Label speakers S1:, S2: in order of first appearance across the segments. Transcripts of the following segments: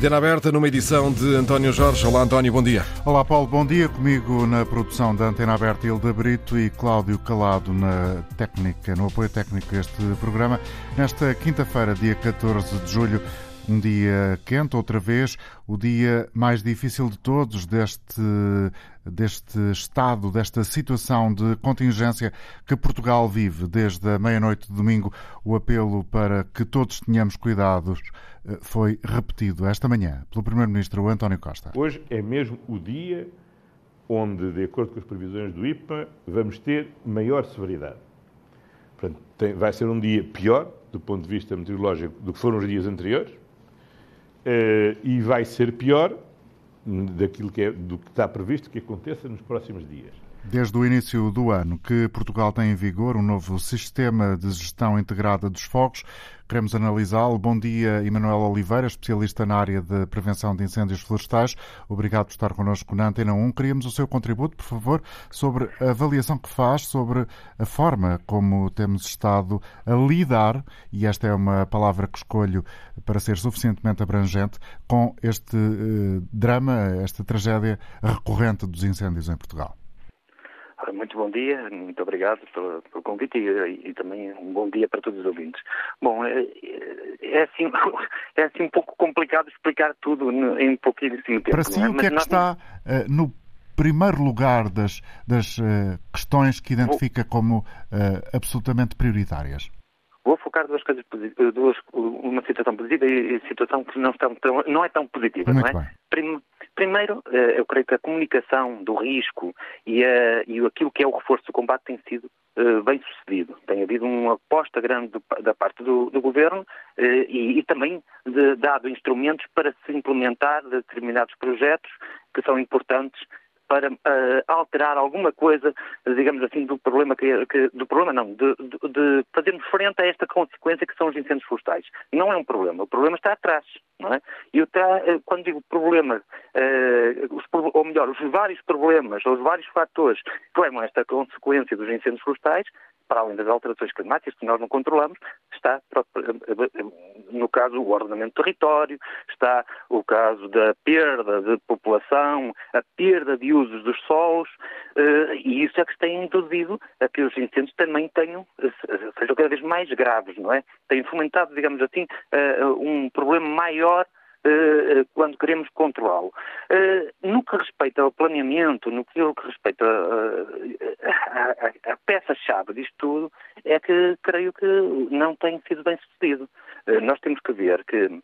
S1: Antena aberta numa edição de António Jorge. Olá, António, bom dia.
S2: Olá, Paulo, bom dia. Comigo na produção da Antena Aberta, Hilda Brito e Cláudio Calado na técnica, no apoio técnico a este programa. Nesta quinta-feira, dia 14 de julho, um dia quente, outra vez, o dia mais difícil de todos deste, deste estado, desta situação de contingência que Portugal vive. Desde a meia-noite de domingo, o apelo para que todos tenhamos cuidados eh, foi repetido esta manhã pelo Primeiro-Ministro António Costa.
S3: Hoje é mesmo o dia onde, de acordo com as previsões do IPA, vamos ter maior severidade. Portanto, tem, vai ser um dia pior, do ponto de vista meteorológico, do que foram os dias anteriores, uh, e vai ser pior daquilo que é, do que está previsto que aconteça nos próximos dias.
S2: Desde o início do ano que Portugal tem em vigor um novo sistema de gestão integrada dos fogos. Queremos analisá-lo. Bom dia, Emanuel Oliveira, especialista na área de prevenção de incêndios florestais. Obrigado por estar connosco na Antena 1. Queríamos o seu contributo, por favor, sobre a avaliação que faz sobre a forma como temos estado a lidar, e esta é uma palavra que escolho para ser suficientemente abrangente, com este eh, drama, esta tragédia recorrente dos incêndios em Portugal.
S4: Muito bom dia, muito obrigado pelo, pelo convite e, e, também um bom dia para todos os ouvintes. Bom, é, é, assim, é assim um pouco complicado explicar tudo em um pouquíssimo tempo.
S2: Para si, é? o que é que está uh, no primeiro lugar das, das uh, questões que identifica como uh, absolutamente prioritárias?
S4: Vou focar duas coisas duas, uma situação positiva e situação que não, está tão, não é tão positiva.
S2: Muito
S4: não é?
S2: Bem.
S4: Primeiro, eh, eu creio que a comunicação do risco e, a, e aquilo que é o reforço do combate tem sido uh, bem sucedido. Tem havido uma aposta grande da parte do, do Governo uh, e, e, também de, dado instrumentos para se implementar determinados projetos que são importantes para uh, alterar alguma coisa, digamos assim, do problema que, que do problema não, de, de, de, fazermos frente a esta consequência que são os incêndios florestais. Não é um problema, o problema está atrás, não é? E tá, quando digo problema, uh, os, ou melhor, os vários problemas, os vários fatores que levam a esta consequência dos incêndios florestais, para além das alterações climáticas que nós não controlamos, está, no caso, o ordenamento do território, está o caso da perda de população, a perda de usos dos solos, eh, e isso é que tem induzido a que os incêndios também tenham, eh, sejam cada vez mais graves, não é? Tem fomentado, digamos assim, eh, um problema maior quando queremos controlá-lo. Uh, no que respeita ao planeamento, no que, respeita à peça-chave disto tudo, é que creio que não tem sido bem sucedido. Nós temos que ver que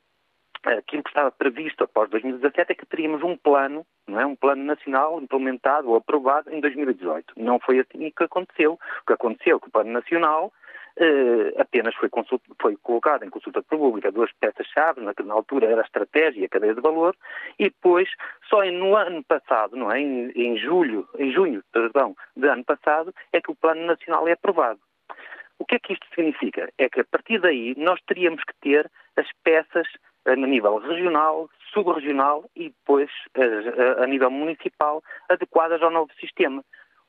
S4: aquilo que estava previsto após 2017 é que teríamos um plano, não é, um plano nacional implementado ou aprovado em 2018. Não foi assim que aconteceu. O que aconteceu é que o plano nacional Uh, apenas foi, foi colocado em consulta pública duas peças-chave, na, na altura era a estratégia e a cadeia de valor, e depois, só no ano passado, não é? em, em julho, em junho, perdão, de ano passado, é que o Plano Nacional é aprovado. O que é que isto significa? É que a partir daí nós teríamos que ter as peças a nível regional, subregional e depois a, a nível municipal adequadas ao novo sistema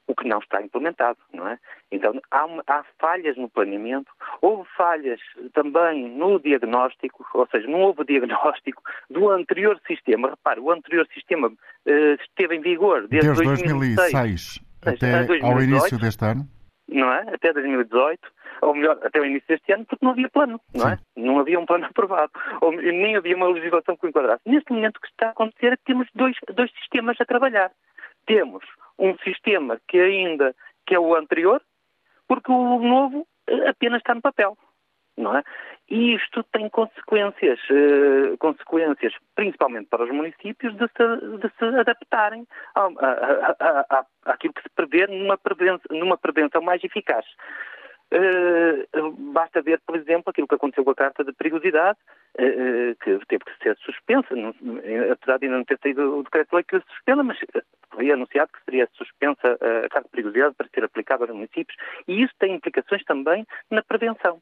S4: o que não está implementado, não é? Então há, uma, há, falhas no planeamento, houve falhas também no diagnóstico, ou seja, não houve diagnóstico do anterior sistema. Repare, o anterior sistema uh, esteve em vigor desde,
S2: desde
S4: 2006,
S2: 2006 até 2018, ao início deste ano.
S4: Não é? Até 2018, ou melhor, até o início deste ano, porque não havia plano, não é? Não havia um plano aprovado, ou nem havia uma legislação que o enquadrasse. Neste momento o que está a acontecer é que temos dois, dois sistemas a trabalhar. Temos um sistema que ainda que é o anterior, porque o novo eh, apenas está no papel. Não é? E isto tem consequências, uh, consequências principalmente para os municípios de se, de se adaptarem a, a, a, àquilo que se prevê numa prevenção, numa prevenção mais eficaz. Uh, basta ver, por exemplo, aquilo que aconteceu com a carta de perigosidade, que teve que ser suspensa, apesar de ainda não ter saído o decreto-lei que suspenda, mas foi anunciado que seria suspensa a carta de perigosidade para ser aplicada aos municípios, e isso tem implicações também na prevenção.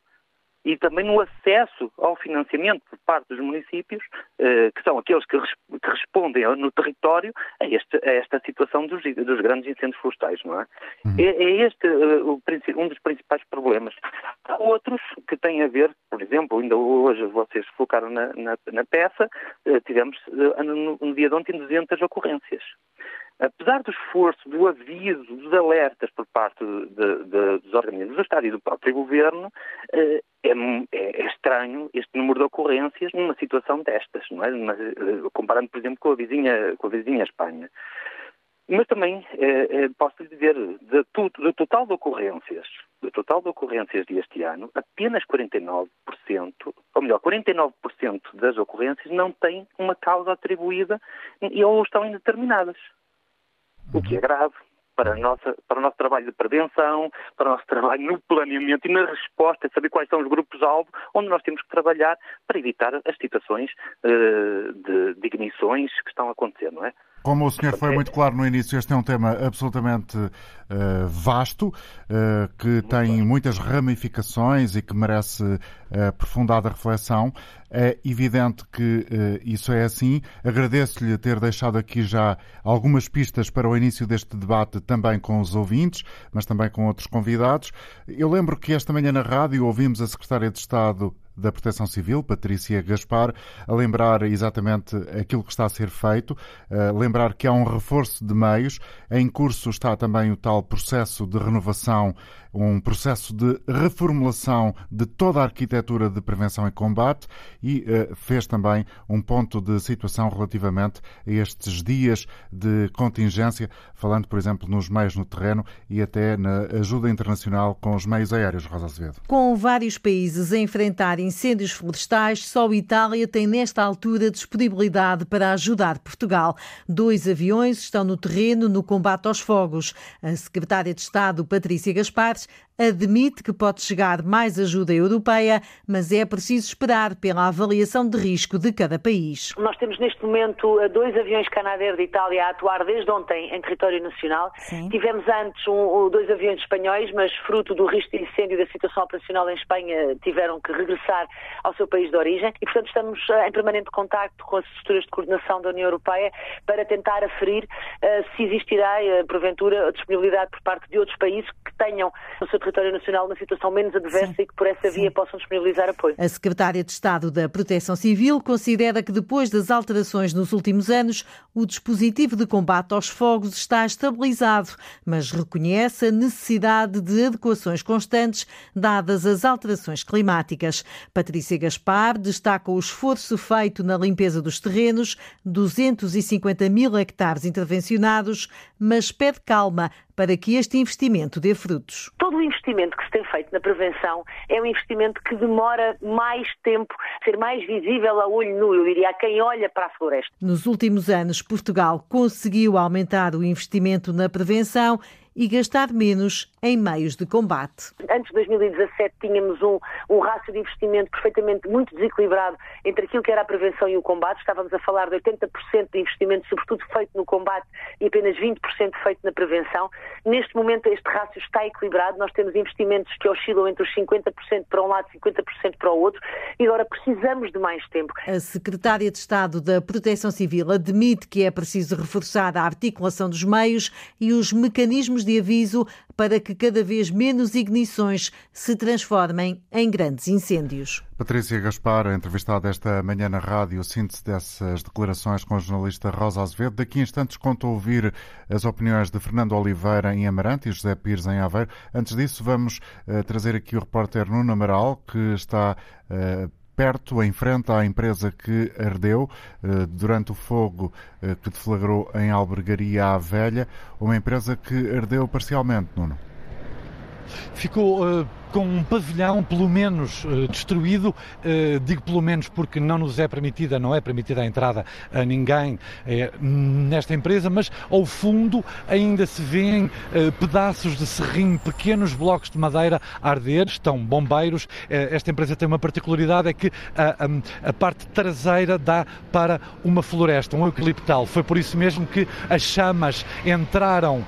S4: E também no acesso ao financiamento por parte dos municípios, eh, que são aqueles que, res, que respondem no território a, este, a, esta situação dos, dos, grandes incêndios florestais, não é? Uhum. É, é, este uh, um dos principais problemas. Há outros que têm a ver, por exemplo, ainda hoje vocês focaram na, na, na peça, uh, tivemos no, no dia de ontem 200 ocorrências apesar do esforço, do aviso, dos alertas por parte de, de, dos organismos do Estado e do próprio Governo, eh, é, é, é, estranho este número de ocorrências numa situação destas, não é? Mas, eh, comparando, por exemplo, com a vizinha, com a vizinha Espanha. Mas também eh, posso lhe dizer, do total de ocorrências, do total de ocorrências deste ano, apenas 49%, ou melhor, 49% das ocorrências não têm uma causa atribuída ou estão indeterminadas o que é grave para, a nossa, para o nosso trabalho de prevenção, para o nosso trabalho no planeamento e na resposta, saber quais são os grupos-alvo onde nós temos que trabalhar para evitar as situações uh, de, de ignições que estão a acontecer, não é?
S2: Como o senhor foi muito claro no início, este é um tema absolutamente uh, vasto, uh, que tem muitas ramificações e que merece uh, aprofundada reflexão. É evidente que isso é assim. Agradeço-lhe ter deixado aqui já algumas pistas para o início deste debate, também com os ouvintes, mas também com outros convidados. Eu lembro que esta manhã na rádio ouvimos a Secretária de Estado da Proteção Civil, Patrícia Gaspar, a lembrar exatamente aquilo que está a ser feito, a lembrar que há um reforço de meios. Em curso está também o tal processo de renovação um processo de reformulação de toda a arquitetura de prevenção e combate e uh, fez também um ponto de situação relativamente a estes dias de contingência, falando, por exemplo, nos meios no terreno e até na ajuda internacional com os meios aéreos, Rosa Azevedo.
S5: Com vários países a enfrentar incêndios florestais, só Itália tem nesta altura disponibilidade para ajudar Portugal. Dois aviões estão no terreno no combate aos fogos. A secretária de Estado, Patrícia Gaspar, admite que pode chegar mais ajuda europeia, mas é preciso esperar pela avaliação de risco de cada país.
S6: Nós temos neste momento dois aviões Canadair de Itália a atuar desde ontem em território nacional. Sim. Tivemos antes um, dois aviões espanhóis, mas fruto do risco de incêndio da situação operacional em Espanha, tiveram que regressar ao seu país de origem e, portanto, estamos eh, em permanente contacto com as estruturas de coordenação da União Europeia para tentar aferir uh, se existirá, uh, porventura, a disponibilidade por parte de outros países que tenham no seu território nacional uma situação menos adversa Sim. e que por essa via Sim. possam disponibilizar apoio.
S5: A Secretária de Estado da Proteção Civil considera que depois das alterações nos últimos anos, o dispositivo de combate aos fogos está estabilizado, mas reconhece a necessidade de adequações constantes dadas as alterações climáticas. Patrícia Gaspar destaca o esforço feito na limpeza dos terrenos, 250 mil hectares intervencionados, mas pede calma para que este investimento dê frutos?
S6: Todo o investimento que se tem feito na prevenção é um investimento que demora mais tempo a ser mais visível a olho nu, eu diria, a quem olha para a floresta.
S5: Nos últimos anos, Portugal conseguiu aumentar o investimento na prevenção e gastar menos em meios de combate.
S6: Antes de 2017 tínhamos um, um rácio de investimento perfeitamente muito desequilibrado entre aquilo que era a prevenção e o combate. Estávamos a falar de 80% de investimento, sobretudo feito no combate, e apenas 20% feito na prevenção. Neste momento este rácio está equilibrado. Nós temos investimentos que oscilam entre os 50% para um lado e 50% para o outro e agora precisamos de mais tempo.
S5: A Secretária de Estado da Proteção Civil admite que é preciso reforçar a articulação dos meios e os mecanismos de aviso para que cada vez menos ignições se transformem em grandes incêndios.
S2: Patrícia Gaspar, entrevistada esta manhã na rádio, síntese dessas declarações com a jornalista Rosa Azevedo. Daqui a instantes conto ouvir as opiniões de Fernando Oliveira em Amarante e José Pires em Aveiro. Antes disso, vamos uh, trazer aqui o repórter Nuno Amaral, que está uh, perto, em frente à empresa que ardeu eh, durante o fogo eh, que deflagrou em Albergaria à Velha, uma empresa que ardeu parcialmente, Nuno.
S7: Ficou uh com um pavilhão pelo menos uh, destruído, uh, digo pelo menos porque não nos é permitida, não é permitida a entrada a ninguém uh, nesta empresa, mas ao fundo ainda se vêem pedaços de serrinho, pequenos blocos de madeira a arder, estão bombeiros. esta empresa tem uma particularidade, é que a, a, a, parte traseira dá para uma floresta, um eucaliptal. Foi por isso mesmo que as chamas entraram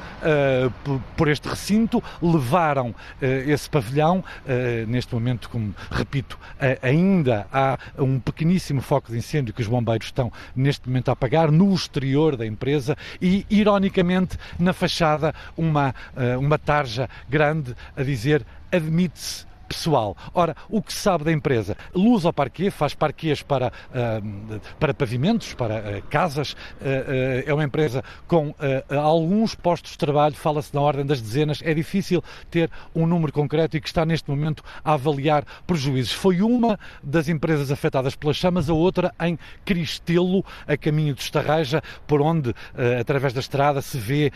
S7: por este recinto, levaram esse pavilhão não. Neste momento, como repito, ainda há um pequeníssimo foco de incêndio que os bombeiros estão neste momento a apagar no exterior da empresa e, ironicamente, na fachada, uma, uma tarja grande a dizer admite-se pessoal. Ora, o que se sabe da empresa? Luz ao parquet, faz parquês para, uh, para pavimentos, para uh, casas. Uh, é uma empresa com alguns postos de trabalho, fala-se na ordem das dezenas. É difícil ter um número concreto e que está neste momento a avaliar prejuízos. Foi uma das empresas afetadas pelas chamas, a outra em Cristelo, a caminho de Estarreja, por onde, através da estrada, se vê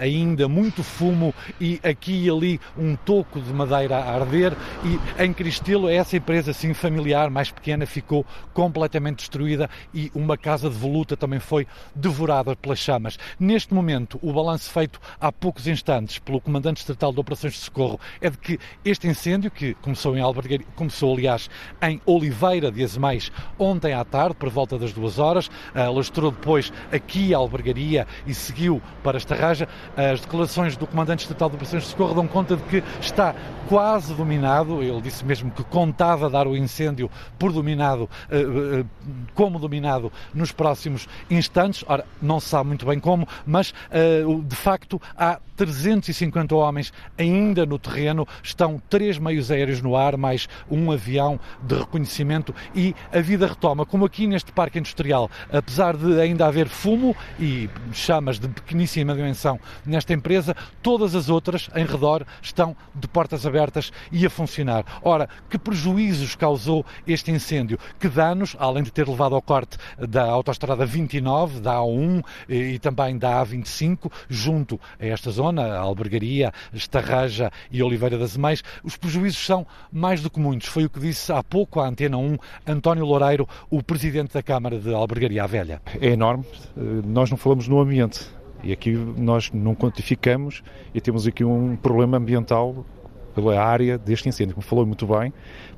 S7: ainda muito fumo e aqui e ali um toco de madeira a arder e em Cristelo, essa empresa assim familiar, mais pequena, ficou completamente destruída e uma casa de voluta também foi devorada pelas chamas. Neste momento, o balanço feito há poucos instantes pelo Comandante Estatal de Operações de Socorro é de que este incêndio, que começou em Albergaria, começou aliás em Oliveira de Azemais ontem à tarde, por volta das duas horas, alastrou depois aqui a Albergaria e seguiu para Estarraja. As declarações do Comandante Estatal de Operações de Socorro dão conta de que está quase dominado dominado, ele disse mesmo que contava dar o incêndio por dominado, eh, eh, como dominado nos próximos instantes. Ora, não se sabe muito bem como, mas eh, de facto há 350 homens ainda no terreno, estão três meios aéreos no ar, mais um avião de reconhecimento e a vida retoma. Como aqui neste parque industrial, apesar de ainda haver fumo e chamas de pequeníssima dimensão nesta empresa, todas as outras em redor estão de portas abertas e a funcionar funcionar. Ora, que prejuízos causou este incêndio? Que danos, além de ter levado ao corte da autoestrada 29, da A1 e também da A25, junto a esta zona, a Albergaria, Estarraja e Oliveira das Mães, os prejuízos são mais do que muitos. Foi o que disse há pouco à Antena 1 António Loureiro, o presidente da Câmara de Albergaria à Velha.
S8: É enorme. Nós não falamos no ambiente. E aqui nós não quantificamos e temos aqui um problema ambiental pela área deste incêndio, como falou muito bem,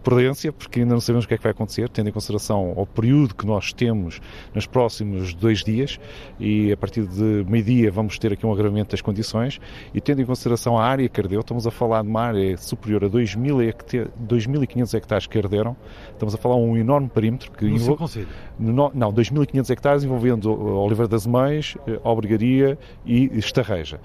S8: prudência, porque ainda não sabemos o que é que vai acontecer, tendo em consideração o período que nós temos nos próximos dois dias e a partir de meio-dia vamos ter aqui um agravamento das condições e tendo em consideração a área que ardeu, estamos a falar de uma área superior a 2.500 hectares que arderam, estamos a falar de um enorme perímetro que
S7: no envolve...
S8: No, não, 2.500 hectares envolvendo Oliveira das Mães, Albergaria e Estarreja.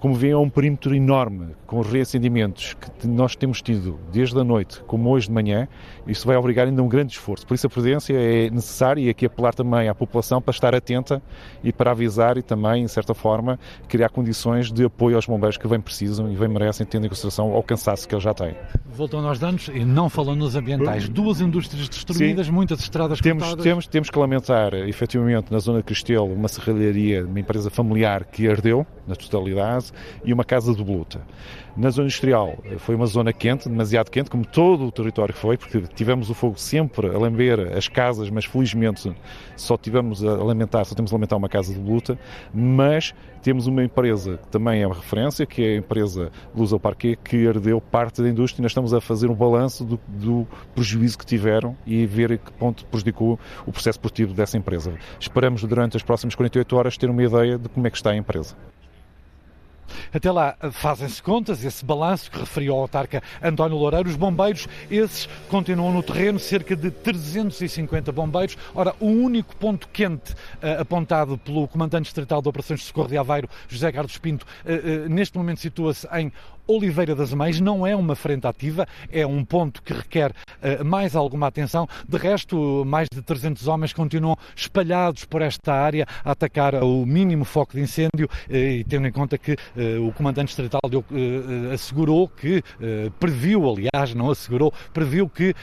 S8: Como veem, é um perímetro enorme, com reacendimentos que nós temos tido desde a noite, como hoje de manhã, isso vai obrigar ainda um grande esforço. Por isso a prudência é necessária e aqui apelar também à população para estar atenta e para avisar e também, em certa forma, criar condições de apoio aos bombeiros que bem precisam e bem merecem, tendo em consideração o cansaço que eles já têm.
S7: Voltando aos danos, e não falando nos ambientais, duas indústrias destruídas, Sim. muitas estradas
S8: temos, cortadas. Temos, temos que lamentar, efetivamente, na zona de Cristelo, uma serralharia, uma empresa familiar que ardeu, na totalidade, e uma casa de bluta. Na zona industrial foi uma zona quente, demasiado quente, como todo o território foi, porque tivemos o fogo sempre a lamber as casas, mas felizmente só tivemos a lamentar, só temos a lamentar uma casa de luta, mas temos uma empresa que também é uma referência, que é a empresa Luz ao Parque, que herdeu parte da indústria e nós estamos a fazer um balanço do, do prejuízo que tiveram e ver a que ponto prejudicou o processo produtivo dessa empresa. Esperamos durante as próximas 48 horas ter uma ideia de como é que está a empresa.
S7: Até lá fazem-se contas, esse balanço que referiu ao autarca António Loureiro. Os bombeiros, esses continuam no terreno, cerca de 350 bombeiros. Ora, o único ponto quente uh, apontado pelo comandante estatal de Operações de Socorro de Aveiro, José Carlos Pinto, uh, uh, neste momento situa-se em Oliveira das Mães não é uma frente ativa, é um ponto que requer uh, mais alguma atenção. De resto, mais de 300 homens continuam espalhados por esta área a atacar o mínimo foco de incêndio uh, e tendo em conta que uh, o comandante estatal deu, assegurou que, previu, aliás, não assegurou, previu que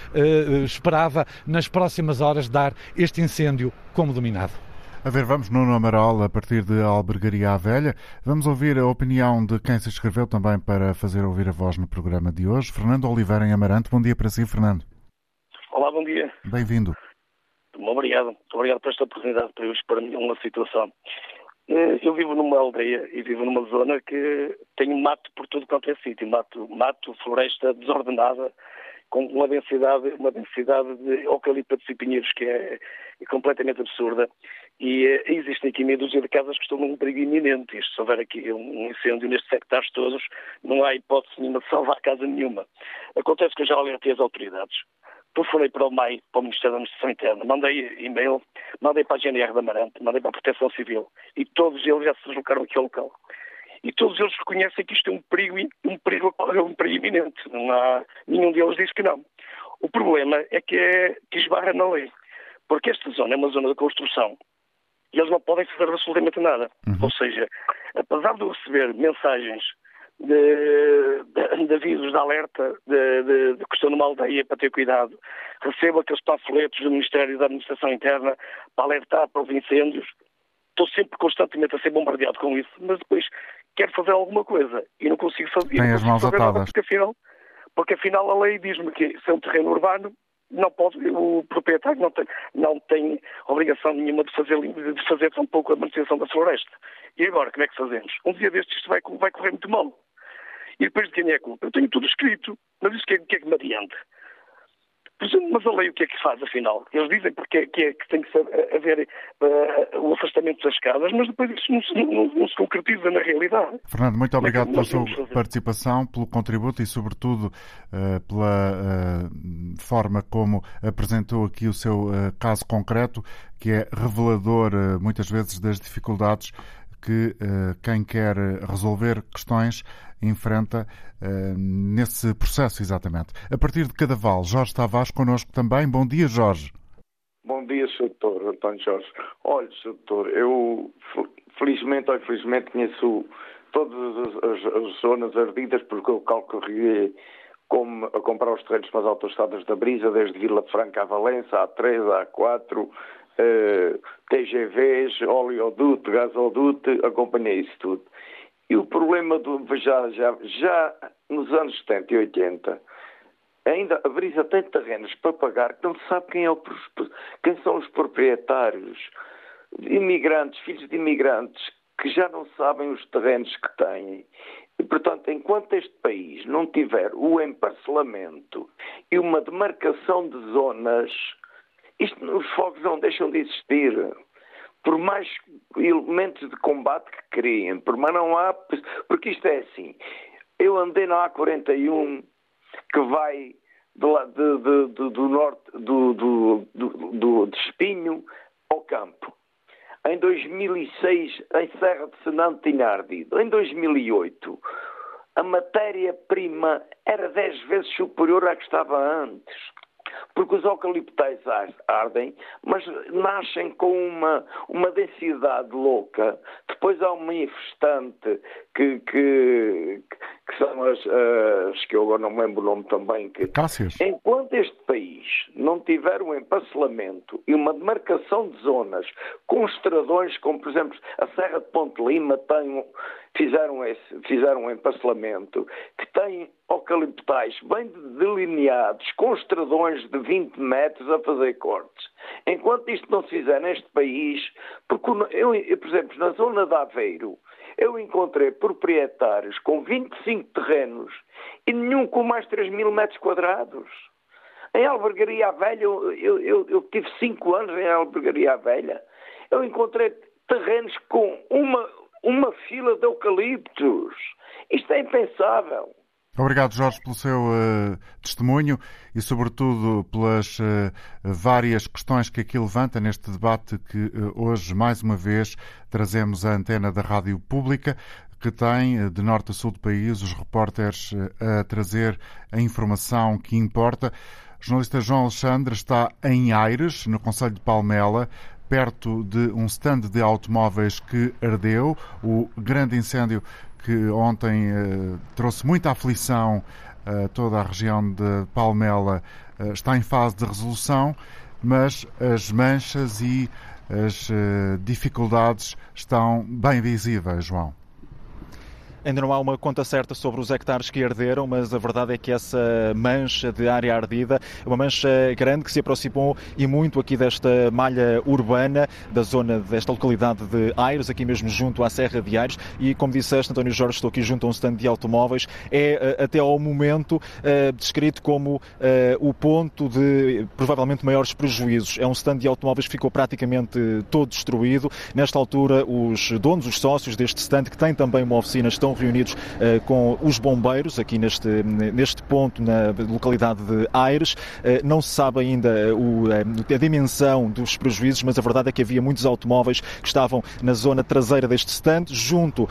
S7: esperava nas próximas horas dar este incêndio como dominado.
S2: A ver, vamos Nuno Amaral, a partir de Albergaria à Velha. Vamos ouvir a opinião de quem se inscreveu também para fazer ouvir a voz no programa de hoje. Fernando Oliveira em Amarante. Bom dia para si, Fernando.
S9: Olá, bom dia.
S2: Bem-vindo.
S9: Muito obrigado. Muito obrigado por esta oportunidade para eu expor uma situação. Eh, eu vivo numa aldeia e vivo numa zona que tem mato por tudo quanto é sítio. Mato, mato, floresta desordenada, com uma densidade, uma densidade de eucaliptos e pinheiros que é, é completamente absurda E uh, existem aqui meia dúzia de casas que estão num perigo iminente. Se houver aqui um incêndio nestes hectares todos, não há hipótese nenhuma de salvar casa nenhuma. Acontece que eu já alertei as autoridades. Telefonei para o MAI, para o Ministério da Administração Interna, mandei e-mail, mandei para a GNR da Amarante, mandei para a Proteção Civil e todos eles já se deslocaram aqui ao local. E todos eles reconhecem que isto é um perigo, um perigo, um perigo iminente. Não há, nenhum deles diz que não. O problema é que, é, que esbarra na lei. Porque esta zona é uma zona de construção e eles não podem fazer absolutamente nada. Uhum. Ou seja, apesar de eu receber mensagens de, de, de avisos de alerta de, de, de que estou numa aldeia para ter cuidado, recebo aqueles panfletos do Ministério da Administração Interna para alertar para os incêndios, estou sempre constantemente a ser bombardeado com isso, mas depois quero fazer alguma coisa e não consigo fazer,
S2: Tem
S9: as mãos
S2: fazer atadas. nada
S9: porque afinal, porque afinal a lei diz-me que se é um terreno urbano não pode, o proprietário não tem, não tem obrigação nenhuma de fazer, de fazer tampouco a manutenção da floresta. E agora, como é que fazemos? Um dia destes isto vai, vai correr muito mal. E depois de quem é a culpa? Eu tenho tudo escrito, mas isso que é, que, é que me adianta? Mas a lei o que é que faz, afinal? Eles dizem porque é que, é, que tem que haver uh, o afastamento das casas, mas depois isso não se, não, não se concretiza na realidade.
S2: Fernando, muito obrigado é pela sua participação, pelo contributo e, sobretudo, uh, pela uh, forma como apresentou aqui o seu caso concreto, que é revelador, muitas vezes, das dificuldades que quem quer resolver questões enfrenta uh, nesse processo, exatamente. A partir de Cadaval, Jorge Tavares connosco também. Bom dia, Jorge.
S10: Bom dia, Sr. Doutor António Jorge. Olha, Sr. Doutor, eu felizmente ou infelizmente conheço todas as, as, as zonas ardidas porque eu calculei como a comprar os terrenos para as autostradas da Brisa, desde Vila Franca a Valença, A3, A4, uh, TGVs, oleoduto, gasoduto, acompanhei isso tudo. E o problema do. Já, já, já nos anos 70 e 80, ainda a Brisa tem terrenos para pagar que não se sabe quem, é o, quem são os proprietários. Imigrantes, filhos de imigrantes, que já não sabem os terrenos que têm. E, portanto, enquanto este país não tiver o emparcelamento e uma demarcação de zonas, isto, os fogos não deixam de existir por mais elementos de combate que criem, por mais não há. Porque isto é assim. Eu andei na A41 que vai de, de, de, do norte do, do, do, de Espinho ao campo. Em 2006, em Serra de Senão tinha ardido. Em 2008, a matéria-prima era 10 vezes superior à que estava antes porque os eucaliptais ardem, mas nascem com uma, uma densidade louca. Depois há um manifestante que, que, que são as, as, que eu agora não me lembro o nome também. Que,
S2: Cássias.
S10: Enquanto este país não tiver um emparcelamento e uma demarcação de zonas com estradões, como por exemplo a Serra de Ponte Lima tem, fizeram, esse, fizeram um emparcelamento, que tem eucaliptais bem delineados, com estradões de 20 metros a fazer cortes. Enquanto isto não se fizer neste país, porque eu, por exemplo, na zona de Aveiro, eu encontrei proprietários com 25 terrenos e nenhum com mais de 3 mil metros quadrados. Em Albergaria Velha, eu, eu, eu tive 5 anos em Albergaria Velha, eu encontrei terrenos com uma, uma fila de eucaliptos. Isto é impensável.
S2: Obrigado, Jorge, pelo seu uh, testemunho e, sobretudo, pelas uh, várias questões que aqui levanta neste debate que uh, hoje, mais uma vez, trazemos à antena da Rádio Pública, que tem, de norte a sul do país, os repórteres a trazer a informação que importa. O jornalista João Alexandre está em Aires, no Conselho de Palmela, perto de um stand de automóveis que ardeu. O grande incêndio que ontem eh, trouxe muita aflição a toda a região de Palmela, eh, está em fase de resolução, mas as manchas e as eh, dificuldades estão bem visíveis, João.
S11: Ainda não há uma conta certa sobre os hectares que arderam, mas a verdade é que essa mancha de área ardida é uma mancha grande que se aproximou e muito aqui desta malha urbana da zona desta localidade de Aires, aqui mesmo junto à Serra de Aires. E como disseste, António Jorge, estou aqui junto a um stand de automóveis. É até ao momento descrito como o ponto de provavelmente maiores prejuízos. É um stand de automóveis que ficou praticamente todo destruído. Nesta altura, os donos, os sócios deste stand, que tem também uma oficina, estão reunidos uh, com os bombeiros aqui neste, neste ponto, na localidade de Aires. Uh, não se sabe ainda o, a dimensão dos prejuízos, mas a verdade é que havia muitos automóveis que estavam na zona traseira deste stand, junto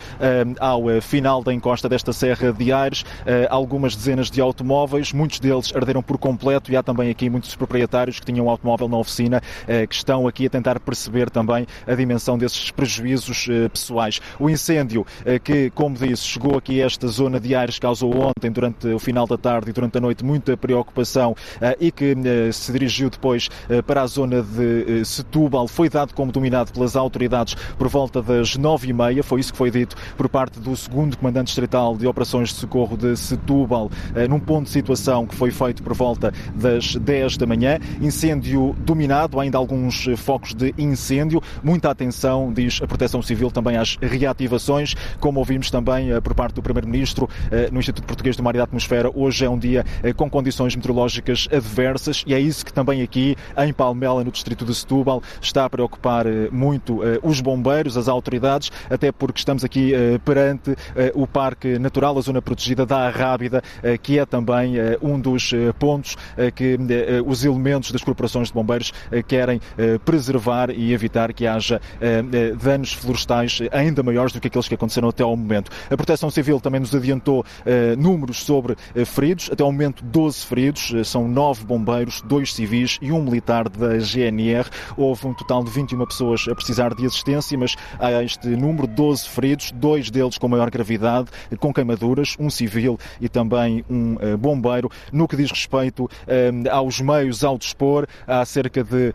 S11: ao final da encosta desta Serra de Aires, algumas dezenas de automóveis, muitos deles arderam por completo e há também aqui muitos proprietários que tinham um automóvel na oficina que estão aqui a tentar perceber também a dimensão desses prejuízos pessoais. O incêndio que, como chegou aqui a esta zona de Aires, causou ontem, durante o final da tarde e durante a noite, muita preocupação eh, e que eh, se dirigiu depois eh, para a zona de Setúbal. Foi dado como dominado pelas autoridades por volta das nove e meia. Foi isso que foi dito por parte do segundo comandante distrital de operações de socorro de Setúbal, num ponto de situação que foi feito por volta das 10 da manhã. Incêndio dominado, ainda alguns focos de incêndio. Muita atenção, diz a Proteção Civil, também às reativações como ouvimos também eh, por parte do Primeiro-Ministro eh, no Instituto Português do Mar e da Atmosfera, hoje é um dia eh, com condições meteorológicas adversas e é isso que também aqui em Palmela, no distrito de Setúbal, está a preocupar muito os bombeiros, as autoridades, até porque estamos aqui perante o Parque Natural, a zona protegida da Arrábida, que é também um dos pontos que os elementos das corporações de bombeiros querem preservar e evitar que haja danos florestais ainda maiores do que aqueles que aconteceram até ao momento. A Proteção Civil também nos adiantou uh, números sobre uh, feridos, até ao momento 12 feridos, uh, são 9 bombeiros, 2 civis e um militar da GNR. Houve um total de 21 pessoas a precisar de assistência, mas há este número, 12 feridos, dois deles com maior gravidade, com queimaduras, um civil e também um bombeiro. No que diz respeito aos meios ao dispor, há cerca de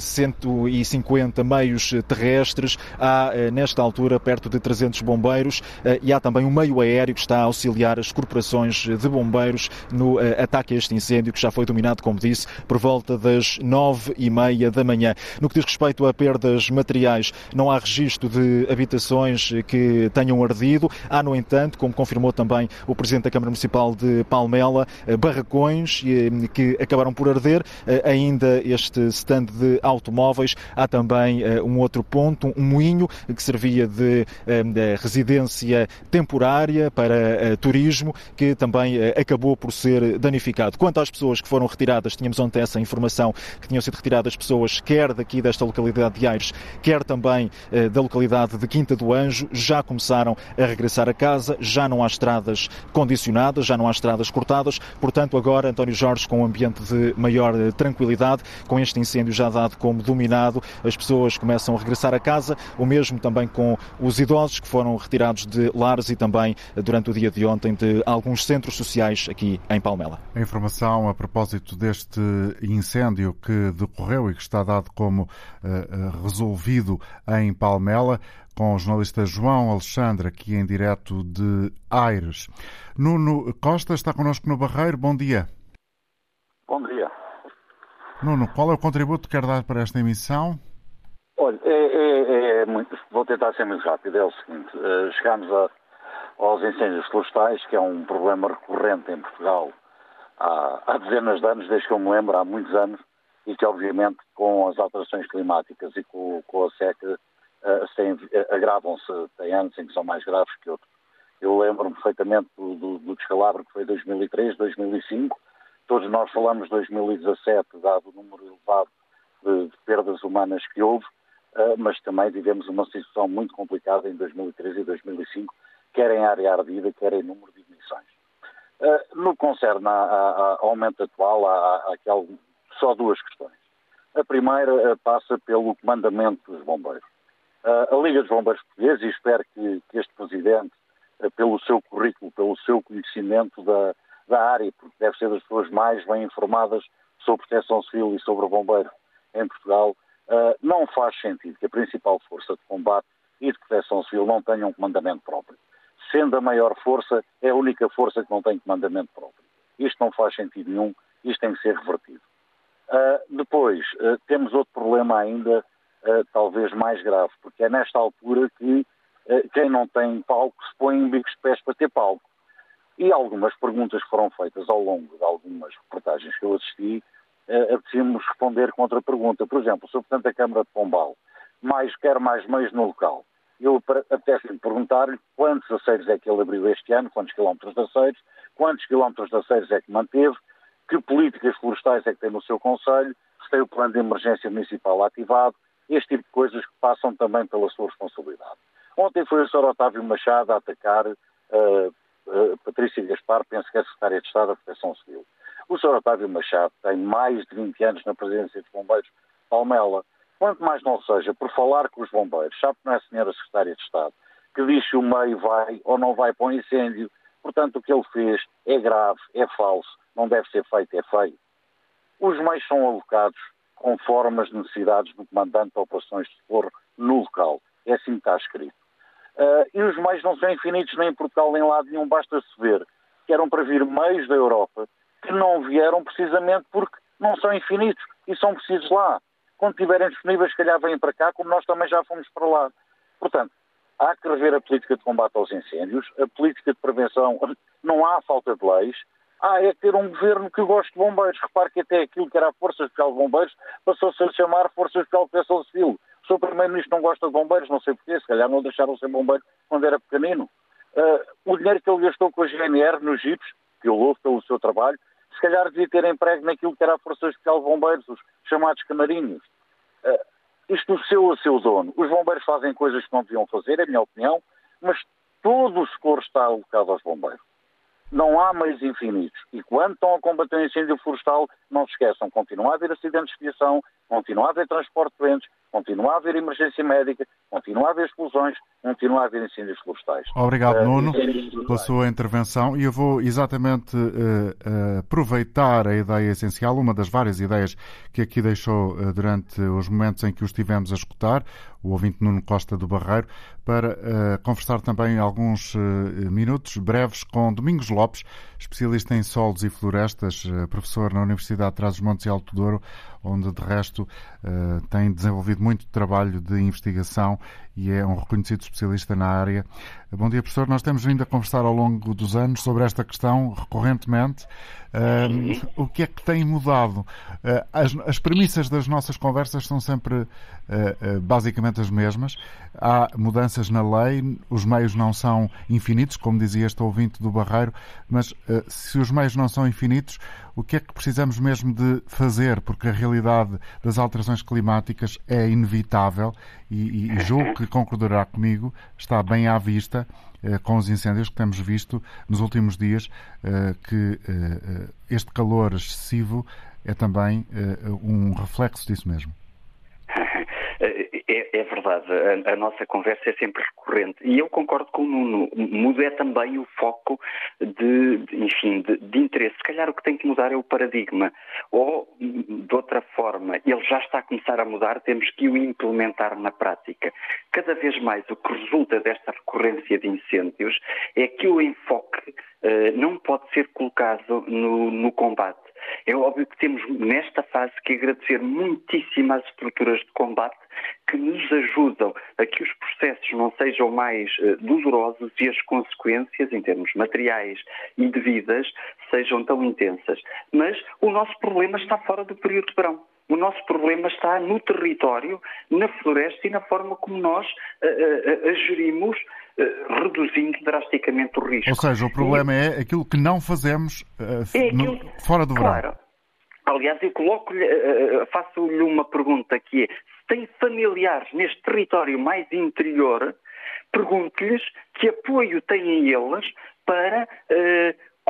S11: 150 meios terrestres, há nesta altura perto de 300 bombeiros eh, e há também um meio aéreo que está a auxiliar as corporações de bombeiros no eh, ataque a este incêndio que já foi dominado, como disse, por volta das nove e meia da manhã. No que diz respeito a perdas materiais, não há registro de habitações que tenham ardido. Há, no entanto, como confirmou também o Presidente da Câmara Municipal de Palmela, eh, barracões que acabaram por arder. Ainda este stand de automóveis. Há também um outro ponto, um moinho que servia de de residência temporária para eh, turismo, que também eh, acabou por ser danificado. Quanto às pessoas que foram retiradas, tínhamos ontem essa informação que tinham sido retiradas pessoas quer daqui desta localidade de Aires, quer também eh, da localidade de Quinta do Anjo, já começaram a regressar a casa, já não há estradas condicionadas, já não há estradas cortadas, portanto agora António Jorge com um ambiente de maior tranquilidade, com este incêndio já dado como dominado, as pessoas começam a regressar a casa, o mesmo também com os idosos que foram retirados de lares e também durante o dia de ontem de alguns centros sociais aqui em Palmela.
S2: A informação a propósito deste incêndio que decorreu e que está dado como uh, resolvido em Palmela com o jornalista João Alexandre, aqui em direto de Aires. Nuno Costa está connosco no Barreiro. Bom dia.
S12: Bom dia.
S2: Nuno, qual é o contributo que quer dar para esta emissão?
S12: Olha, é, é, é muito, vou tentar ser muito rápido. É o seguinte: uh, chegamos a, aos incêndios florestais, que é um problema recorrente em Portugal há, há, dezenas de anos, desde que eu me lembro, há muitos anos, e que, obviamente, com as alterações climáticas e com, com a seca, uh, agravam-se. Tem anos em que são mais graves que outros. Eu lembro-me perfeitamente do, do, do, descalabro que foi 2003, 2005. Todos nós falamos de 2017, dado o número elevado de, de perdas humanas que houve. Ah, mas também vivemos uma situação muito complicada em 2013 e 2005, quer em área ardida, quer em número de emissões. Ah, no que concerne ao aumento atual, há, há só duas questões. A primeira ah, passa pelo comandamento dos bombeiros. A Liga dos Bombeiros Portugueses, e espero que, que este Presidente, pelo seu currículo, pelo seu conhecimento da, da área, porque deve ser das pessoas mais bem informadas sobre proteção civil e sobre o bombeiro em Portugal, Uh, não faz sentido que a principal força de combate e de proteção civil não tenha um comandamento próprio. sendo a maior força, é a única força que não tem comandamento próprio. Isto não faz sentido nenhum, isto tem que ser revertido. Uh, depois, uh, temos outro problema ainda, talvez mais grave, porque é nesta altura que quem não tem palco se põe em bicos de pés para ter palco. E algumas perguntas foram feitas ao longo de algumas reportagens que eu assisti, uh, apetecia-nos responder com outra pergunta. Por exemplo, sobre tanto a Câmara de Pombal, mais, quer mais meios no local. Eu apetece-me perguntar-lhe quantos aceiros é que ele abriu este ano, quantos quilómetros de aceiros, quantos quilómetros de aceiros é que manteve, que políticas florestais é que tem no seu Conselho, se tem o plano de emergência municipal ativado, este tipo de coisas que passam também pela sua responsabilidade. Ontem foi o Sr. Otávio Machado a atacar uh, uh, Patrícia Gaspar, penso que é Secretária de Estado da Proteção Civil. O Sr. Otávio Machado tem mais de 20 anos na presidência dos bombeiros Palmela. Quanto mais não seja por falar com os bombeiros, sabe que não é a Senhora Secretária de Estado, que diz se o meio vai ou não vai para um incêndio. Portanto, o que ele fez é grave, é falso, não deve ser feito, é feio. Os meios são alocados conforme as necessidades do comandante de operações de socorro no local. É assim que está escrito. Uh, e os meios não são infinitos nem em Portugal nem em lado nenhum, basta-se ver que eram para vir meios da Europa que não vieram precisamente porque não são infinitos e são precisos lá. Quando estiverem disponíveis, se calhar vêm para cá, como nós também já fomos para lá. Portanto, há que rever a política de combate aos incêndios, a política de prevenção, não há falta de leis, há é ter um governo que goste de bombeiros. Repare que até aquilo que era a Força Especial de Bombeiros passou-se a chamar Força Especial de Proteção Civil. O seu Primeiro-Ministro não gosta de bombeiros, não sei porquê, se calhar não deixaram ser bombeiro quando era pequenino. Uh, o dinheiro que ele gastou com a GNR nos jipes, que eu louvo pelo seu trabalho, se calhar devia ter emprego naquilo que era a Força Especial de Bombeiros, os chamados camarinhos. Uh, isto do seu a seu dono. Os bombeiros fazem coisas que não deviam fazer, é a minha opinião, mas todo o socorro está alocado aos bombeiros. Não há meios infinitos. E quando estão a combater o incêndio florestal, não se esqueçam, continua a haver acidentes de viação, continua a haver transporte de doentes, continua a haver emergência médica, continua a haver explosões, continua a haver incêndios florestais.
S2: Obrigado, uh, Nuno, pela sua intervenção. E eu vou exatamente uh, uh, aproveitar a ideia essencial, uma das várias ideias que aqui deixou durante os momentos em que o estivemos a escutar, o ouvinte Nuno Costa do Barreiro, para conversar também alguns minutos breves com Domingos Lopes, especialista em solos e florestas, professor na Universidade de Trás-os-Montes e Alto Douro, onde de resto tem desenvolvido muito trabalho de investigação e é um reconhecido especialista na área. Bom dia, professor. Nós temos vindo a conversar ao longo dos anos sobre esta questão recorrentemente. Uh, o que é que tem mudado? Uh, as, as, premissas das nossas conversas são sempre uh, basicamente as mesmas. Há mudanças na lei, os meios não são infinitos, como dizia este ouvinte do Barreiro, mas se os meios não são infinitos, o que é que precisamos mesmo de fazer? Porque a realidade das alterações climáticas é inevitável e, e julgo que concordará comigo, está bem à vista eh, com os incêndios que temos visto nos últimos dias, eh, que eh, este calor excessivo é também um reflexo disso mesmo.
S13: É, é verdade, a, a, nossa conversa é sempre recorrente. E eu concordo com o Nuno, muda é também o foco de, de enfim, de, de, interesse. Se calhar o que tem que mudar é o paradigma. Ou, de outra forma, ele já está a começar a mudar, temos que o implementar na prática. Cada vez mais o que resulta desta recorrência de incêndios é que o enfoque uh, não pode ser colocado no, no combate é óbvio que temos nesta fase que agradecer muitíssimo às estruturas de combate que nos ajudam a que os processos não sejam mais uh, dolorosos e as consequências, em termos materiais e de vidas, sejam tão intensas. Mas o nosso problema está fora do período de verão. O nosso problema está no território, na floresta e na forma como nós uh, uh, uh, gerimos reduzindo drasticamente o risco.
S2: Ou seja, o problema e... é aquilo que não fazemos é aquilo... no... fora do verão. Claro.
S13: Aliás, eu coloco-lhe, faço-lhe uma pergunta que é, se tem familiares neste território mais interior, pergunto-lhes que apoio têm eles para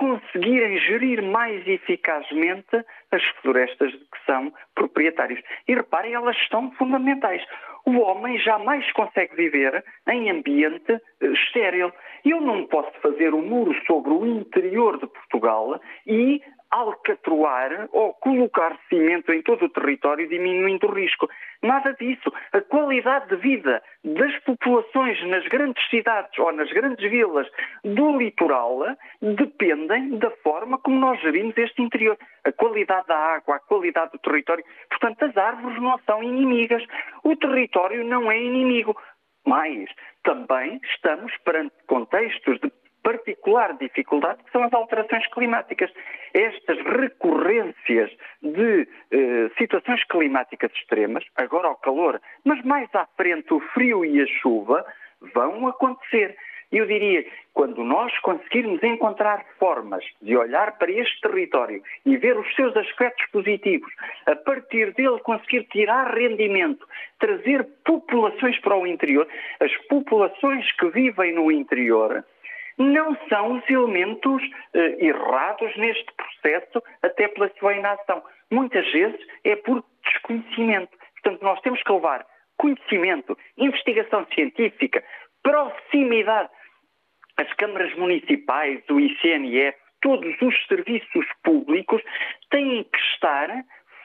S13: conseguirem gerir mais eficazmente as florestas de que são proprietários. E reparem, elas estão fundamentais. O homem jamais consegue viver em ambiente eh, estéril. Eu não posso fazer um muro sobre o interior de Portugal e alcatroar ou colocar cimento em todo o território, diminuindo o risco. Nada disso. A qualidade de vida das populações nas grandes cidades ou nas grandes vilas do litoral dependem da forma como nós gerimos este interior. A qualidade da água, a qualidade do território. Portanto, as árvores não são inimigas. O território não é inimigo. Mas também estamos perante contextos de particular dificuldade, que são as alterações climáticas. Estas recorrências de eh, situações climáticas extremas, agora o calor, mas mais à frente o frio e a chuva, vão acontecer. Eu diria, quando nós conseguirmos encontrar formas de olhar para este território e ver os seus aspectos positivos, a partir dele conseguir tirar rendimento, trazer populações para o interior, as populações que vivem no interior, não são os elementos eh, errados neste processo, até pela sua inação. Muitas vezes é por desconhecimento. Portanto, nós temos que levar conhecimento, investigação científica, proximidade. As câmaras municipais, o ICNF, todos os serviços públicos têm que estar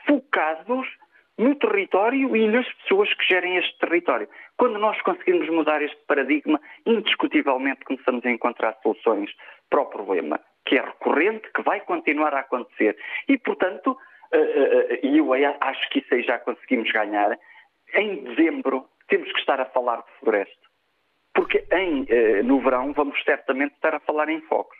S13: focados no território e nas pessoas que gerem este território. Quando nós conseguirmos mudar este paradigma, indiscutivelmente começamos a encontrar soluções para o problema, que é recorrente, que vai continuar a acontecer. E, portanto, eh, eh, e eu acho que isso aí já conseguimos ganhar, em dezembro temos que estar a falar de floresta. Porque em, eh, no verão vamos certamente estar a falar em focos.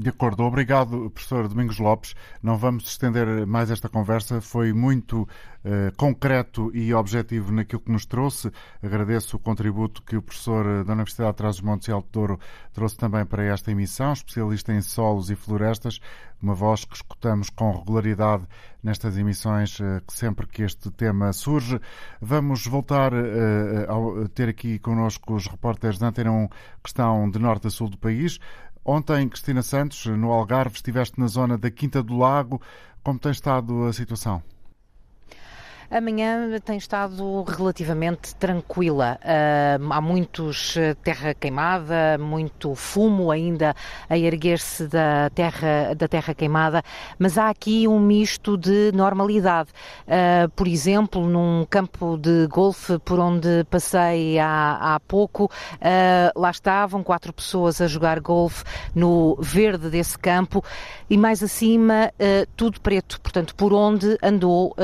S2: De acordo, obrigado, professor Domingos Lopes. Não vamos estender mais esta conversa, foi muito uh, concreto e objetivo naquilo que nos trouxe. Agradeço o contributo que o professor eh, da Universidade de Trás-os-Montes e Alto Douro trouxe também para esta emissão, especialista em solos e florestas, uma voz que escutamos com regularidade nestas emissões que sempre que este tema surge. Vamos voltar uh, a ter aqui connosco os repórteres da Antena 1 que estão de norte a sul do país. Ontem, Cristina Santos, no Algarve, estiveste na zona da Quinta do Lago. Como tem estado a situação?
S14: Amanhã tem estado relativamente tranquila. Uh, há muitos eh, terra queimada, muito fumo ainda a erguer-se da terra, da terra queimada, mas há aqui um misto de normalidade. Uh, por exemplo, num campo de golfe por onde passei há, há pouco, uh, lá estavam quatro pessoas a jogar golfe no verde desse campo e mais acima tudo preto, portanto, por onde andou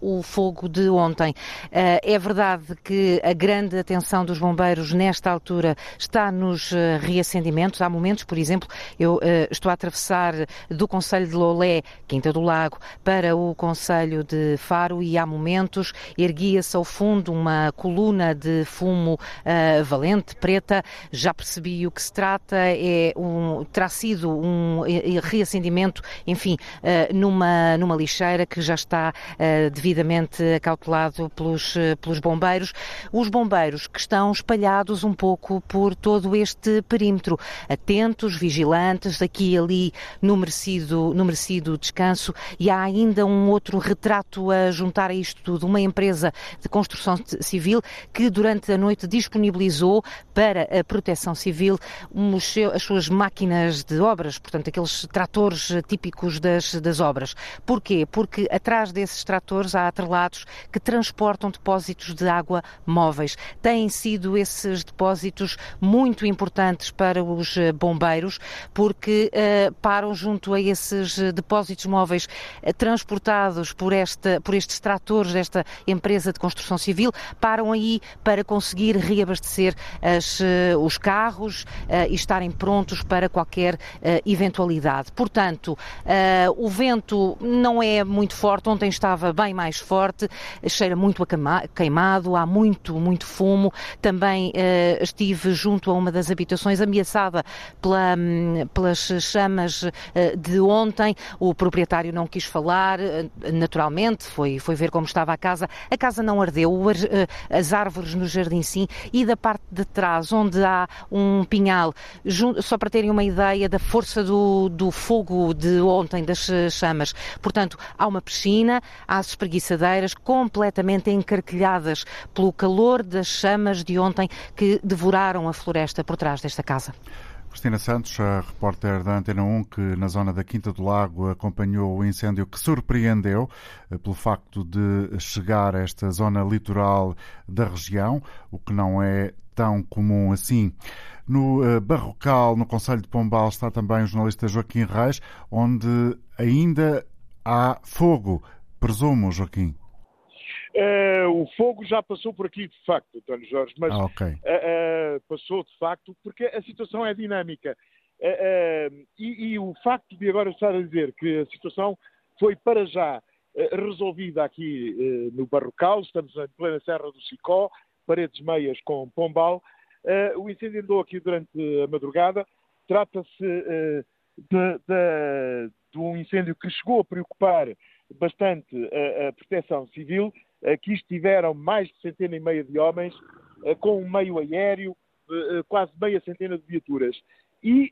S14: o fogo fogo de ontem. Eh, é verdade que a grande atenção dos bombeiros nesta altura está nos eh, reacendimentos. Há momentos, por exemplo, eu eh, estou a atravessar do Conselho de Lolé, Quinta do Lago, para o Conselho de Faro e há momentos erguia-se ao fundo uma coluna de fumo valente, preta. Já percebi o que se trata, é um, terá sido um reacendimento, enfim, numa, numa lixeira que já está devidamente acautelado pelos, eh, pelos bombeiros. Os bombeiros que estão espalhados um pouco por todo este perímetro, atentos, vigilantes, aqui e ali no merecido, no merecido descanso. E há ainda um outro retrato a juntar a isto tudo. Uma empresa de construção civil que durante a noite disponibilizou para a proteção civil as suas máquinas de obras, portanto, aqueles tratores típicos das, das obras. Porquê? Porque atrás desses tratores há atrelados que transportam depósitos de água móveis. Têm sido esses depósitos muito importantes para os eh, bombeiros, porque uh, param junto a esses eh, depósitos móveis uh, transportados por, esta, por estes tratores desta empresa de construção civil, param aí para conseguir reabastecer as, uh, os carros e estarem prontos para qualquer eventualidade. Portanto, o vento não é muito forte, ontem estava bem mais forte cheira muito a queimado, há muito, muito fumo. Também uh, estive junto a uma das habitações ameaçada pela, um, pelas chamas uh, de ontem. O proprietário não quis falar, uh, naturalmente, foi, foi ver como estava a casa. A casa não ardeu, as árvores no jardim sim, e da parte de trás, onde há um pinhal, só para terem uma ideia da força do, do fogo de ontem, das chamas. Portanto, há uma piscina, há as completamente encarquilhadas pelo calor das chamas de ontem que devoraram a floresta por trás desta casa.
S2: Cristina Santos, a repórter da Antena 1, que na zona da Quinta do Lago acompanhou o incêndio que surpreendeu eh, pelo facto de chegar a esta zona litoral da região, o que não é tão comum assim. No eh, Barrocal, no Conselho de Pombal, está também o jornalista Joaquim Reis, onde ainda há fogo. Presumo, Joaquim.
S15: Uh, o fogo já passou por aqui, de facto, António Jorge, mas ah, okay. uh, uh, passou de facto porque a situação é dinâmica. E, e, o facto de agora estar a dizer que a situação foi para já resolvida aqui no Barrocal, estamos em plena Serra do Sicó, paredes meias com Pombal, o incêndio andou aqui durante a madrugada. Trata-se de, de, de um incêndio que chegou a preocupar bastante a, a proteção civil Aqui estiveram mais de centena e meia de homens, eh, com um meio aéreo, eh, eh, quase meia centena de viaturas. E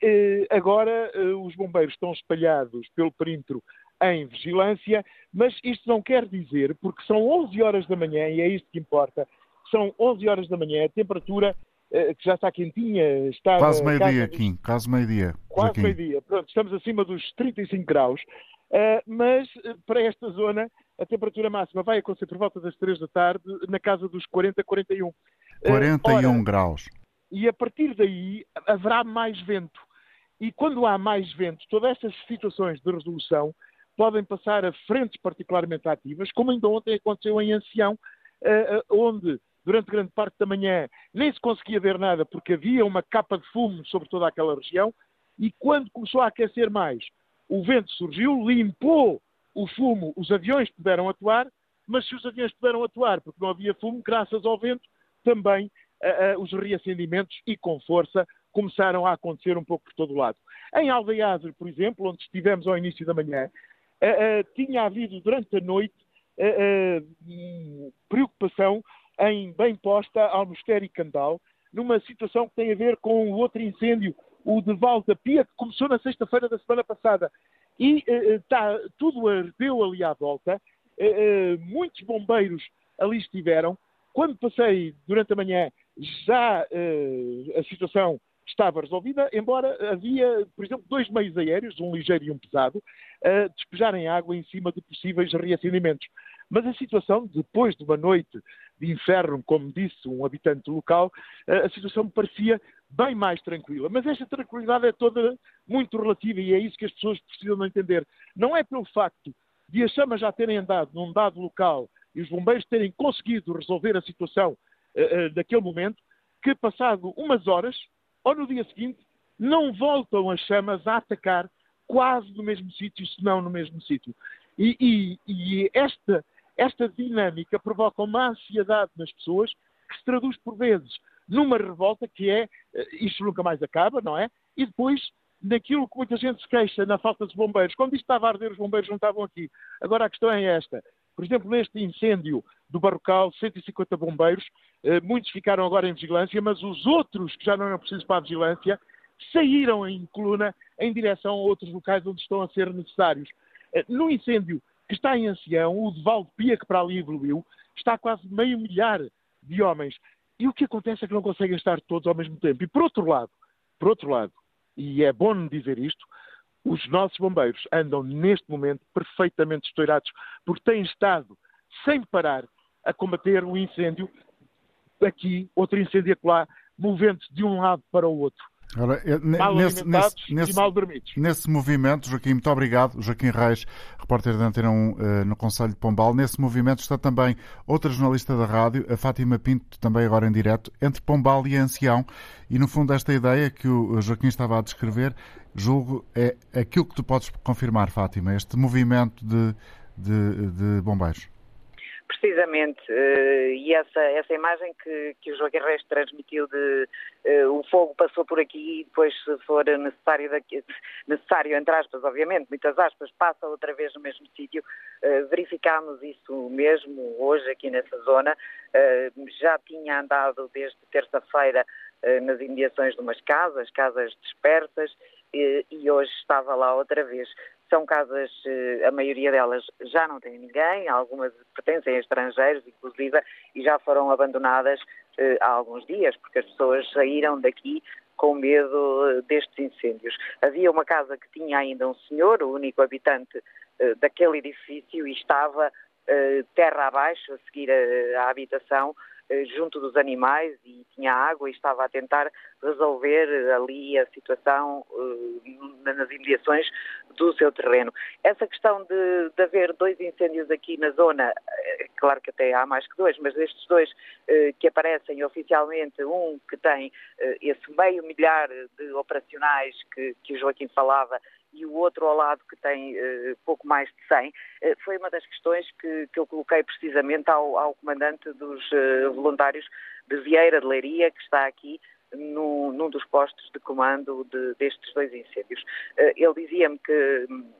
S15: agora os bombeiros estão espalhados pelo perímetro em vigilância, mas isto não quer dizer, porque são 11 horas da manhã, e é isto que importa, são 11 horas da manhã, a temperatura que já está quentinha, está...
S2: Quase meio-dia, Kim, quase meio-dia.
S15: Quase meio-dia, pronto, estamos acima dos 35 graus, mas para esta zona a temperatura máxima vai acontecer por volta das 3 da tarde, na casa dos 40, 41.
S2: 41 Ora, graus.
S15: E a partir daí haverá mais vento. E quando há mais vento, todas estas situações de resolução podem passar a frentes particularmente ativas, como ainda ontem aconteceu em Ancião, eh, eh, onde durante grande parte da manhã nem se conseguia ver nada porque havia uma capa de fumo sobre toda aquela região e quando começou a aquecer mais, o vento surgiu, limpou o fumo, os aviões puderam atuar, mas se os aviões puderam atuar porque não havia fumo, graças ao vento, também uh, uh, os reacendimentos e com força começaram a acontecer um pouco por todo o lado. Em Aldeázar, por exemplo, onde estivemos ao início da manhã, uh, tinha havido durante a noite preocupação em bem posta ao e Candal, numa situação que tem a ver com o outro incêndio, o de Valda Pia, que começou na sexta-feira da semana passada e está, eh, tudo ardeu ali à volta. Eh, eh, muitos bombeiros ali estiveram. Quando passei durante a manhã, já a situação estava resolvida, embora havia, por exemplo, dois meios aéreos, um ligeiro e um pesado, a despejarem água em cima de possíveis reacendimentos. Mas a situação, depois de uma noite de inferno, como disse um habitante local, a situação me parecia bem mais tranquila. Mas esta tranquilidade é toda muito relativa e é isso que as pessoas precisam entender. Não é pelo facto de as chamas já terem andado num dado local e os bombeiros terem conseguido resolver a situação uh, uh, daquele momento que, passado umas horas ou no dia seguinte, não voltam as chamas a atacar quase no mesmo sítio, se não no mesmo sítio. E, e, e esta, esta dinâmica provoca uma ansiedade nas pessoas que se traduz por vezes numa revolta que é eh, isto nunca mais acaba, não é? E depois naquilo que muita gente se queixa na falta de bombeiros. Quando isto estava a arder, os bombeiros não estavam aqui. Agora a questão é esta. Por exemplo, neste incêndio do Barrocal, 150 bombeiros, eh, muitos ficaram agora em vigilância, mas os outros que já não eram precisos para a vigilância saíram em coluna em direção a outros locais onde estão a ser necessários. Eh, no incêndio que está em Ancião, o de Valdepia, que para ali evoluiu, está quase meio milhar de homens. E o que acontece é que não conseguem estar todos ao mesmo tempo. E por outro lado, por outro lado, e é bom dizer isto, os nossos bombeiros andam neste momento perfeitamente estourados, porque têm estado sem parar a combater o incêndio aqui, outro incêndio acolá, movendo-se de um lado para o outro.
S2: Ora, mal nesse, nesse, nesse,
S15: mal dormidos.
S2: Nesse movimento, Joaquim, muito obrigado. Joaquim Reis, repórter da Antena 1 uh, eh, no Conselho de Pombal. Nesse movimento está também outra jornalista da rádio, a Fátima Pinto, também agora em direto, entre Pombal e Ancião. E no fundo, esta ideia que o Joaquim estava a descrever, julgo, é aquilo que tu podes confirmar, Fátima, este movimento de, de, de bombeiros.
S16: Precisamente, uh, e essa, essa imagem que, que o Joaquim Reis transmitiu de uh, o fogo passou por aqui e depois, se for necessário, daqui, necessário, entre aspas, obviamente, muitas aspas, passa outra vez no mesmo sítio, uh, verificámos isso mesmo hoje aqui nessa zona, já tinha andado desde terça-feira nas imediações de umas casas, casas dispersas, e hoje estava lá outra vez. São casas, eh, a maioria delas já não tem ninguém, algumas pertencem a estrangeiros, inclusive, e já foram abandonadas eh, há alguns dias, porque as pessoas saíram daqui com medo destes incêndios. Havia uma casa que tinha ainda um senhor, o único habitante daquele edifício, e estava terra abaixo, a seguir a habitação, eh, junto dos animais e tinha água e estava a tentar resolver ali a situação uh, nas imediações do seu terreno. Essa questão de, de, haver dois incêndios aqui na zona, eh, claro que até há mais que dois, mas estes dois que aparecem oficialmente, um que tem esse meio milhar de operacionais que, que o Joaquim falava e o outro ao lado que tem uh, pouco mais de 100, uh, foi uma das questões que, que eu coloquei precisamente ao, ao comandante dos uh, voluntários de Vieira de Leiria, que está aqui no, num dos postos de comando de, destes dois incêndios. ele dizia-me que um,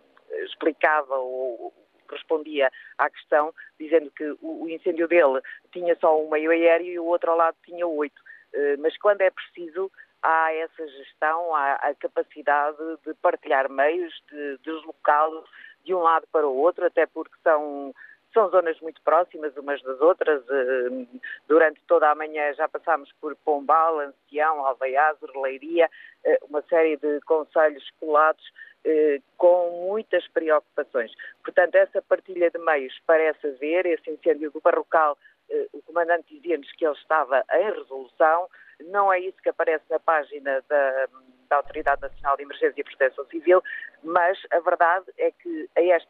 S16: explicava ou respondia à questão, dizendo que o, o, incêndio dele tinha só um meio aéreo e o outro ao lado tinha oito. mas quando é preciso, há essa gestão, há a capacidade de partilhar meios, de deslocá-los de um lado para o outro, até porque são, são zonas muito próximas umas das outras. Eh, durante toda a manhã já passámos por Pombal, Ancião, Alveiaz, Orleiria, eh, uma série de conselhos colados eh, com muitas preocupações. Portanto, essa partilha de meios parece haver, esse incêndio do Barrocal, o comandante dizia-nos que ele estava em resolução, não é isso que aparece na página da, da Autoridade Nacional de Emergência e Proteção Civil, mas a verdade é que a esta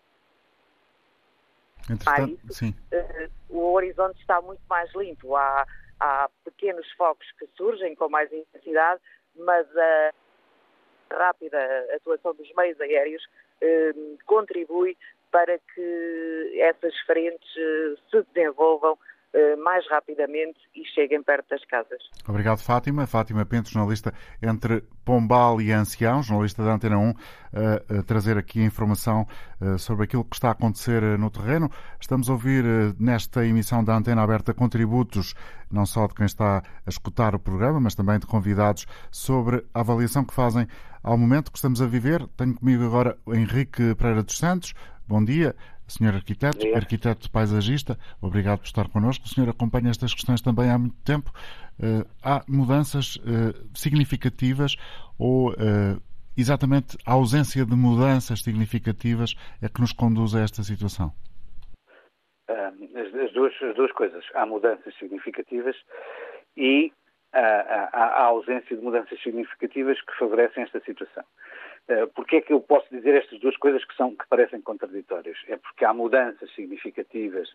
S16: isso, uh, o horizonte está muito mais limpo. Há, há pequenos focos que surgem com mais intensidade, mas a rápida atuação dos meios aéreos uh, contribui para que essas frentes uh, se desenvolvam eh, mais rapidamente e cheguem perto das casas.
S2: Obrigado, Fátima. Fátima Pinto, jornalista entre Pombal e Ancião, jornalista da Antena 1, a trazer aqui informação eh, sobre aquilo que está a acontecer eh, no terreno. Estamos a ouvir nesta emissão da Antena Aberta contributos não só de quem está a escutar o programa, mas também de convidados sobre a avaliação que fazem ao momento que estamos a viver. Tenho comigo agora o Henrique Pereira dos Santos. Bom dia. Senhor arquiteto, arquiteto paisagista, obrigado por estar connosco. O senhor acompanha estas questões também há muito tempo. Uh, há mudanças uh, significativas ou uh, exatamente a ausência de mudanças significativas é que nos conduz a esta situação?
S17: As, as, duas, as duas coisas. Há mudanças significativas e a, ausência de mudanças significativas que favorecem esta situação. Uh, Porquê é que eu posso dizer estas duas coisas que, são, que parecem contraditórias? É porque há mudanças significativas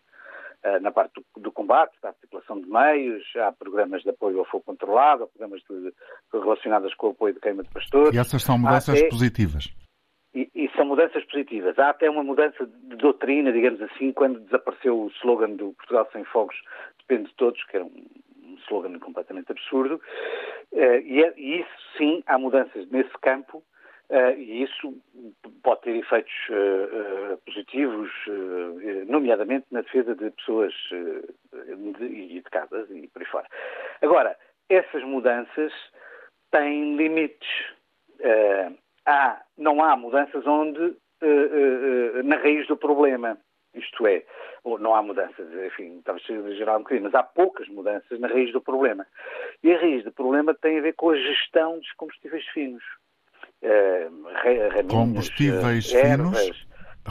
S17: uh, na parte do, do, combate, da articulação de meios, há programas de apoio ao fogo controlado, há programas de, de, relacionados com o apoio de queima de pastores.
S2: E essas são mudanças até, positivas?
S17: E, e, são mudanças positivas. Há até uma mudança de doutrina, digamos assim, quando desapareceu o slogan do Portugal Sem Fogos, depende de todos, que era um, slogan completamente absurdo, uh, e, é, e, isso sim, há mudanças nesse campo, e isso pode ter efeitos uh, positivos, nomeadamente na defesa de pessoas e de, casas e por aí fora. Agora, essas mudanças têm limites. há, não há mudanças onde na raiz do problema. Isto é, não há mudanças, enfim, estava a exagerar um bocadinho, mas há poucas mudanças na raiz do problema. E a raiz do problema tem a ver com a gestão dos combustíveis finos.
S2: Uh, raminhos, combustíveis uh, ervas,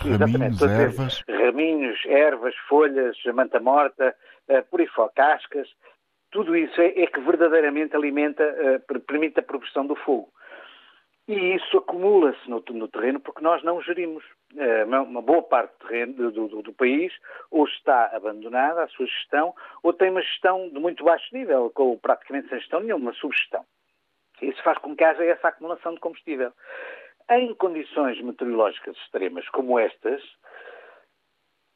S2: finos? Raminhos, ervas.
S17: Raminhos, ervas, folhas, manta morta, uh, por aí fora, cascas. Tudo isso é, é que verdadeiramente alimenta, permite a progressão do fogo. E isso acumula-se no, no, terreno porque nós não gerimos. Uma boa parte do, terreno, do, do, do, país ou está abandonada a sua gestão ou tem uma gestão de muito baixo nível, com praticamente sem gestão nenhuma, uma subgestão. Isso faz com que haja essa acumulação de combustível. Em condições meteorológicas extremas como estas,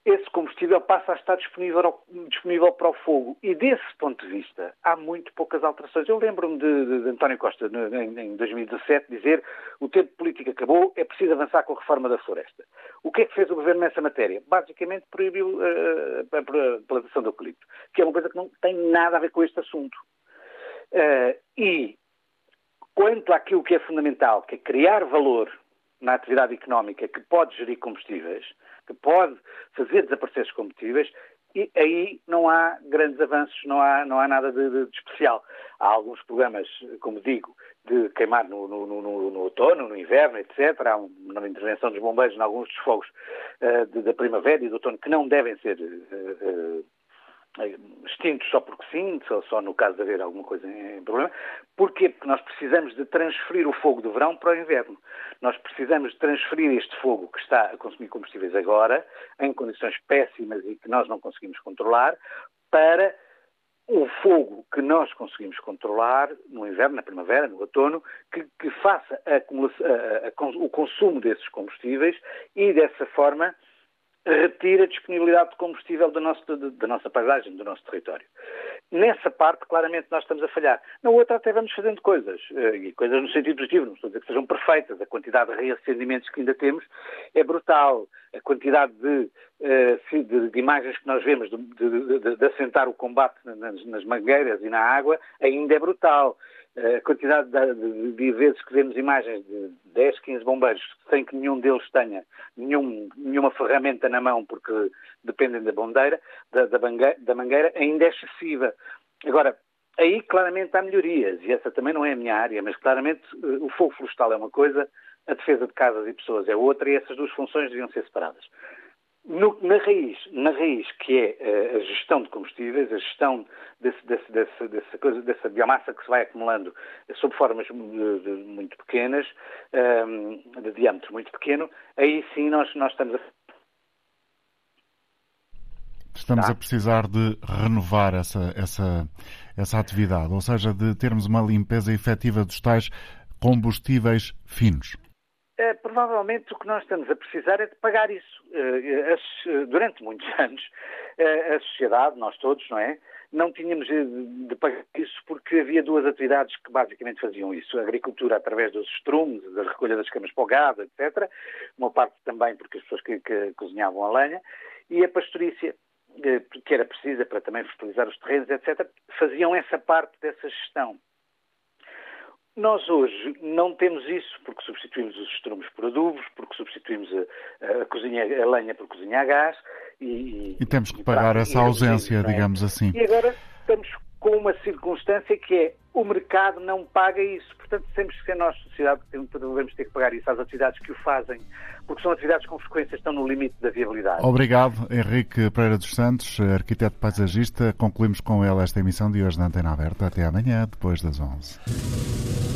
S17: esse combustível passa a estar disponível, disponível, para o fogo. E desse ponto de vista, há muito poucas alterações. Eu lembro-me de, de, de, António Costa, em, em 2017, dizer o tempo político acabou, é preciso avançar com a reforma da floresta. O que é que fez o Governo nessa matéria? Basicamente proibiu uh, a plantação de eucalipto, que é uma coisa que não tem nada a ver com este assunto. Uh, e quanto àquilo que é fundamental, que é criar valor na atividade económica que pode gerir combustíveis, que pode fazer desaparecer os combustíveis, e aí não há grandes avanços, não há, não há nada de, de, de, especial. Há alguns programas, como digo, de queimar no, no, no, no, outono, no inverno, etc. Há uma intervenção dos bombeiros em alguns dos fogos uh, de, da primavera e do outono que não devem ser uh, uh, extintos só porque sim, só, só, no caso de haver alguma coisa em problema. Porquê? Porque nós precisamos de transferir o fogo do verão para o inverno. Nós precisamos de transferir este fogo que está a consumir combustíveis agora, em condições péssimas e que nós não conseguimos controlar, para o fogo que nós conseguimos controlar no inverno, na primavera, no outono, que, que faça a, a, a, o consumo desses combustíveis e, dessa forma, retira a disponibilidade de combustível da, nosso, da nossa paisagem, do nosso território. Nessa parte, claramente, nós estamos a falhar. Na outra, até vamos fazendo coisas, eh, e coisas no sentido positivo, não estou a dizer que sejam perfeitas. A quantidade de reacendimentos que ainda temos é brutal. A quantidade de, eh, de, de imagens que nós vemos de, de, de assentar o combate nas, nas mangueiras e na água ainda é brutal a quantidade de, de, vezes que vemos imagens de 10, 15 bombeiros sem que nenhum deles tenha nenhum, nenhuma ferramenta na mão, porque dependem da bandeira, da, da, mangueira, da mangueira, ainda é excessiva. Agora, aí claramente há melhorias, e essa também não é a minha área, mas claramente eh, o fogo florestal é uma coisa, a defesa de casas e pessoas é outra, e essas duas funções deviam ser separadas. No, na, raiz, na raiz, que é uh, a gestão de combustíveis, a gestão desse, desse, desse, dessa, coisa, dessa biomassa que se vai acumulando sob formas de, de, muito pequenas, um, ehm, de diâmetro muito pequeno, aí sim nós, nós estamos a.
S2: Estamos tá. a precisar de renovar essa, essa, essa atividade, ou seja, de termos uma limpeza efetiva dos tais combustíveis finos.
S17: Eh, provavelmente o que nós estamos a precisar é de pagar isso. Uh, durante muitos anos, a sociedade, nós todos, não é? Não tínhamos de pagar isso porque havia duas atividades que basicamente faziam isso. A agricultura através dos estrumes, da recolha das camas para o gado, etc. Uma parte também porque as pessoas que, que cozinhavam a lenha. E a pastorícia, que era precisa para também fertilizar os terrenos, etc., faziam essa parte dessa gestão. Nós hoje não temos isso porque substituímos os estrumes por adubos, porque substituímos a, a, cozinha, a lenha por cozinha a gás
S2: e, e temos que pagar essa ausência, é? digamos assim.
S17: E agora estamos com uma circunstância que é o mercado não paga isso. Portanto, temos que ser nós, sociedade, devemos ter que pagar isso às atividades que o fazem, porque são atividades com frequência estão no limite da viabilidade.
S2: Obrigado, Henrique Pereira dos Santos, arquiteto paisagista. Concluímos com ele esta emissão de hoje na Antena Aberta. Até amanhã, depois das 11.